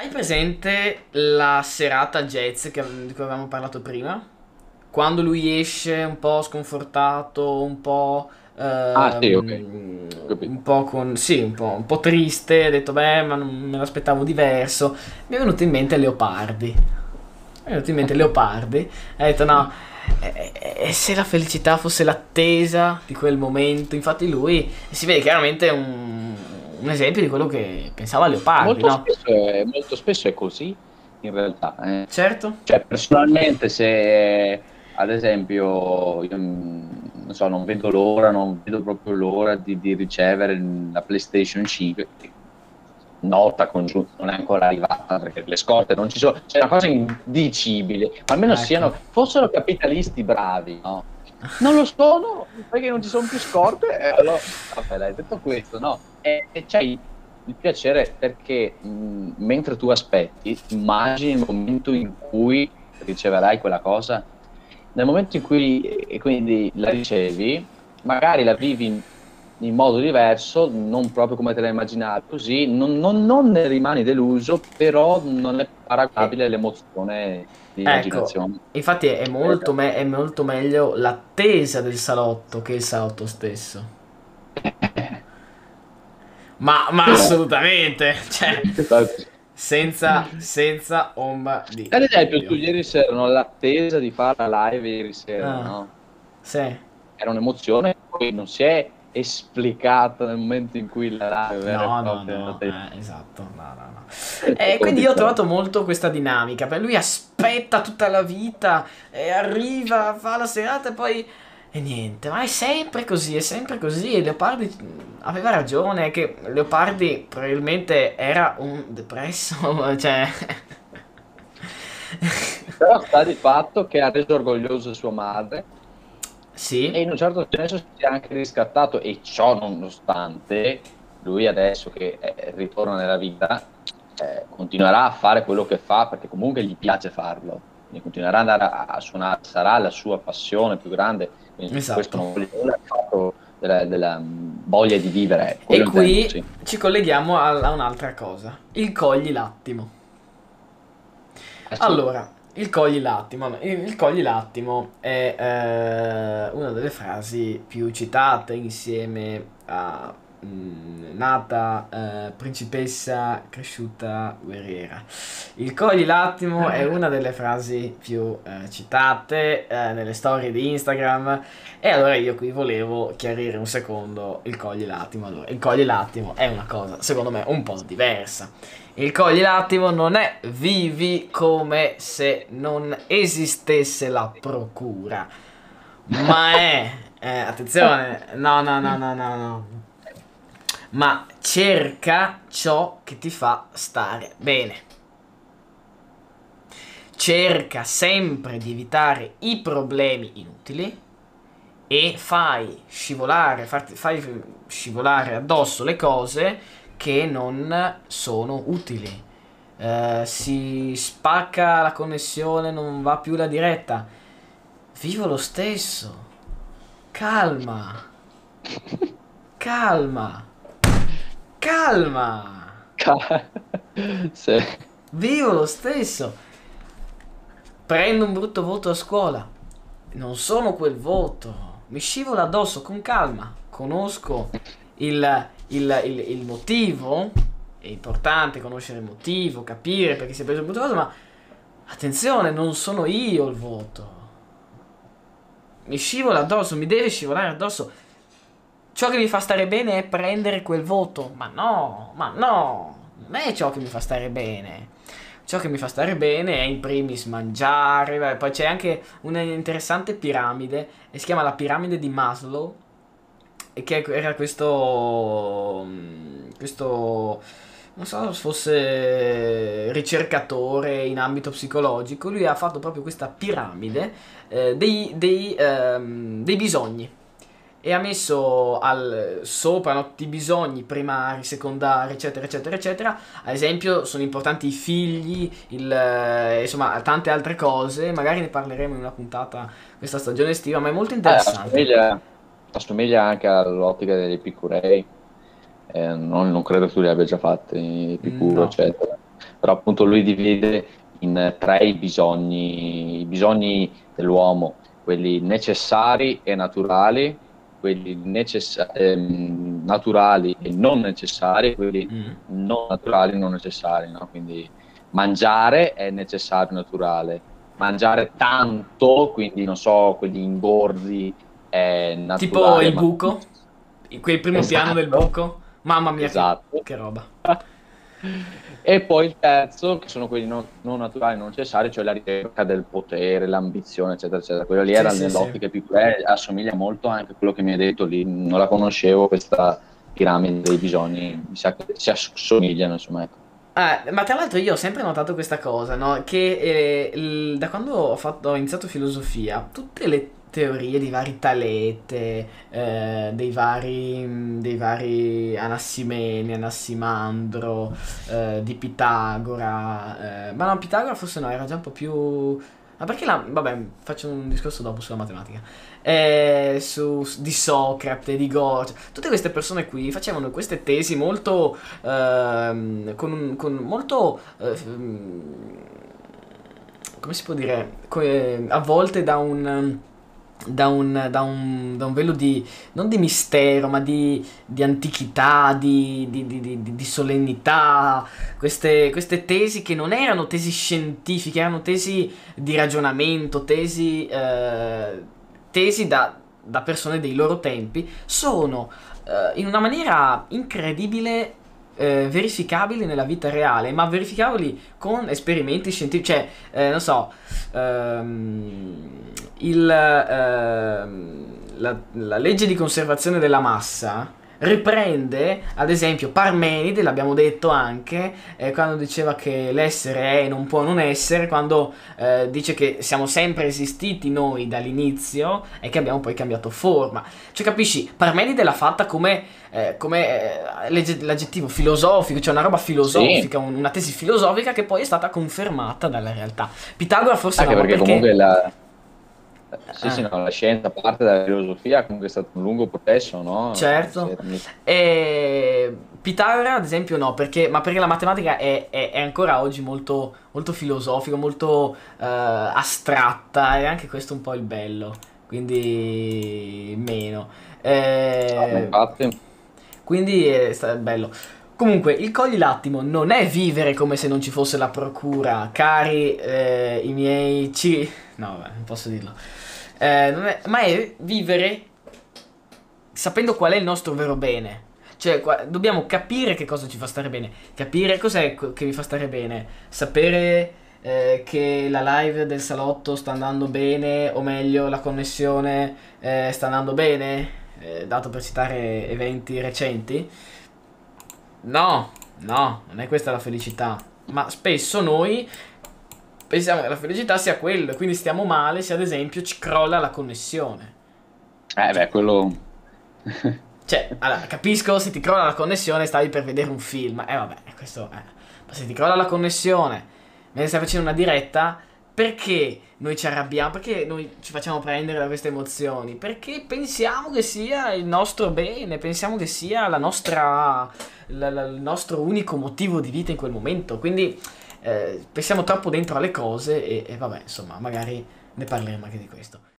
Hai presente la serata jazz che- di cui avevamo parlato prima? Quando lui esce un po' sconfortato, un po'... Ah, sì, ok. ehm, capito. un po' con... Sì, un po', un po' triste, ha detto, beh, ma non me l'aspettavo diverso. Mi è venuto in mente Leopardi. Mi è venuto in mente Leopardi. Ha detto, no, e se la felicità fosse l'attesa di quel momento? Infatti lui si vede chiaramente un, un esempio di quello che pensava Leopardi, Molto no? spesso, è, molto spesso è così, in realtà. eh. Certo. Cioè, personalmente, se ad esempio, io mm, non so, non vedo l'ora, non vedo proprio l'ora di, di ricevere la PlayStation 5, che nota congiunta non è ancora arrivata perché le scorte non ci sono, c'è una cosa indicibile, ma almeno Ecco. siano, fossero capitalisti bravi, no? Non lo sono perché non ci sono più scorte, e allora, vabbè, dai, detto questo, no? E, e c'hai il piacere perché mh, mentre tu aspetti, immagini il momento in cui riceverai quella cosa, nel momento in cui e quindi la ricevi, magari la vivi in, in modo diverso, non proprio come te la immaginavi, così non, non- non ne rimani deluso, però non è paragonabile all'emozione di Ecco, immaginazione. infatti è molto, me- è molto meglio l'attesa del salotto che il salotto stesso. Ma, ma assolutamente, cioè, senza, senza ombra di Ad esempio, tu ieri sera, no, l'attesa di fare la live ieri sera, Ah. no? Sì. Era un'emozione che non si è esplicata nel momento in cui la live era No, no, no, eh, esatto, no, no, no. E quindi io ho trovato molto questa dinamica, per lui aspetta tutta la vita, e arriva, fa la serata e poi... E niente, ma è sempre così, è sempre così. E Leopardi mh, aveva ragione, che Leopardi probabilmente era un depresso, cioè... Però sta di fatto che ha reso orgoglioso sua madre. E Sì, in un certo senso si è anche riscattato e ciò nonostante lui adesso che eh, ritorna nella vita eh, continuerà a fare quello che fa perché comunque gli piace farlo. Quindi continuerà ad andare a, a suonare sarà la sua passione più grande quindi Esatto. questo non vuol dire fatto della, della, mh, voglia di vivere e qui intendo, sì. ci colleghiamo a, a un'altra cosa, il cogli l'attimo. Eh sì. Allora, il cogli l'attimo. Il, il cogli l'attimo è eh, una delle frasi più citate insieme a mm, nata eh, principessa cresciuta guerriera. Il cogli l'attimo è una delle frasi più eh, citate eh, nelle storie di Instagram e allora io qui volevo chiarire un secondo il cogli l'attimo. Allora, il cogli l'attimo è una cosa, secondo me, un po' diversa. Il cogli l'attimo non è vivi come se non esistesse la procura, ma è, eh, attenzione, no, no, no, no, no, no, ma cerca ciò che ti fa stare bene. Cerca sempre di evitare i problemi inutili e fai scivolare, farti- fai scivolare addosso le cose che non sono utili. Eh, si spacca la connessione, non va più la diretta. Vivo lo stesso. Calma. Calma. Calma. Sì. Vivo lo stesso. Prendo un brutto voto a scuola. Non sono quel voto. Mi scivola addosso con calma. Conosco il, il- il- il motivo. È importante conoscere il motivo, capire perché si è preso il brutto voto, ma attenzione, non sono io il voto. Mi scivola addosso, mi deve scivolare addosso. Ciò che mi fa stare bene è prendere quel voto. Ma no, ma no, non è ciò che mi fa stare bene. Ciò che mi fa stare bene è in primis mangiare, beh, poi c'è anche una interessante piramide, e si chiama la piramide di Maslow, e che era questo, mm, questo, non so se fosse ricercatore in ambito psicologico, lui ha fatto proprio questa piramide eh, dei, dei, ehm, dei bisogni e ha messo al, sopra no, tutti i bisogni primari, secondari, eccetera, eccetera, eccetera. Ad esempio, sono importanti i figli, il, eh, insomma, tante altre cose. Magari ne parleremo in una puntata questa stagione estiva, ma è molto Eh, interessante. assomiglia, assomiglia anche all'ottica degli epicurei. Eh, non, non credo che tu li abbia già fatti, Epicuro, No. eccetera. però appunto lui divide in tre i bisogni, i bisogni dell'uomo, quelli necessari e naturali, quelli necessa- ehm, naturali e non necessari, quelli mm. non naturali e non necessari, no? quindi mangiare è necessario naturale, mangiare tanto, quindi non so, quelli ingordi è naturale. Tipo il buco, quel primo esatto. piano del buco, mamma mia esatto. che, che roba. E poi il terzo, che sono quelli non, non, naturali, non necessari, cioè la ricerca del potere, l'ambizione, eccetera, eccetera. Quello lì era sì, nell'ottica sì. più breve, assomiglia molto anche a quello che mi hai detto lì, non la conoscevo questa piramide dei bisogni, mi sa che si assomigliano, insomma, ecco. Ah, ma tra l'altro io ho sempre notato questa cosa, no? Che eh, il, da quando ho, fatto, ho iniziato filosofia, tutte le teorie di vari Talete, eh, dei, vari, dei vari Anassimeni, Anassimandro, eh, di Pitagora. Eh, ma no, Pitagora forse no, era già un po' più... Ma perché la... Vabbè, faccio un discorso dopo sulla matematica. Eh, su, di Socrate, di Gorgia. Tutte queste persone qui facevano queste tesi molto... Ehm, con, con molto... Eh, come si può dire? Eh, volte da un da un, da, un, da un, velo di, non di mistero, ma di, di antichità, di, di, solennità, queste, queste, tesi che non erano tesi scientifiche, erano tesi di ragionamento, tesi, eh, tesi da, da, persone dei loro tempi, sono eh, in una maniera incredibile eh, verificabili nella vita reale, ma verificabili con esperimenti scientifici, cioè, eh, non so, ehm, il, ehm, la, la legge di conservazione della massa riprende ad esempio Parmenide, l'abbiamo detto anche, eh, quando diceva che l'essere è e non può non essere, quando eh, dice che siamo sempre esistiti noi dall'inizio e che abbiamo poi cambiato forma. Cioè capisci, Parmenide l'ha fatta come, eh, come eh, l'aggettivo filosofico, cioè una roba filosofica, sì. una tesi filosofica che poi è stata confermata dalla realtà. Pitagora forse anche no, perché, perché comunque la sì, ah. sì, no, la scienza parte dalla filosofia, comunque è stato un lungo processo, no? Certo. E Pitagora, ad esempio, no, perché, ma perché la matematica è, è, è ancora oggi molto, molto filosofica, molto uh, astratta, e anche questo è un po' il bello, quindi meno. Eh, ah, infatti. Quindi è, è bello. Comunque, il cogli l'attimo non è vivere come se non ci fosse la procura, cari eh, i miei... Ci... No, vabbè, non posso dirlo. Eh, è, ma è vivere sapendo qual è il nostro vero bene. Cioè, qua, dobbiamo capire che cosa ci fa stare bene. Capire cos'è che vi fa stare bene. Sapere eh, che la live del salotto sta andando bene, o meglio, la connessione eh, sta andando bene, eh, dato per citare eventi recenti. No, no, non è questa la felicità. Ma spesso noi pensiamo che la felicità sia quello, quindi stiamo male se ad esempio ci crolla la connessione. Eh beh, quello... cioè, allora, capisco se ti crolla la connessione stavi per vedere un film, eh vabbè, questo... Eh. Ma se ti crolla la connessione, mentre stai facendo una diretta, perché noi ci arrabbiamo? Perché noi ci facciamo prendere da queste emozioni? Perché pensiamo che sia il nostro bene, pensiamo che sia la nostra, la, la, il nostro unico motivo di vita in quel momento. Quindi eh, pensiamo troppo dentro alle cose e, e vabbè, insomma, magari ne parleremo anche di questo.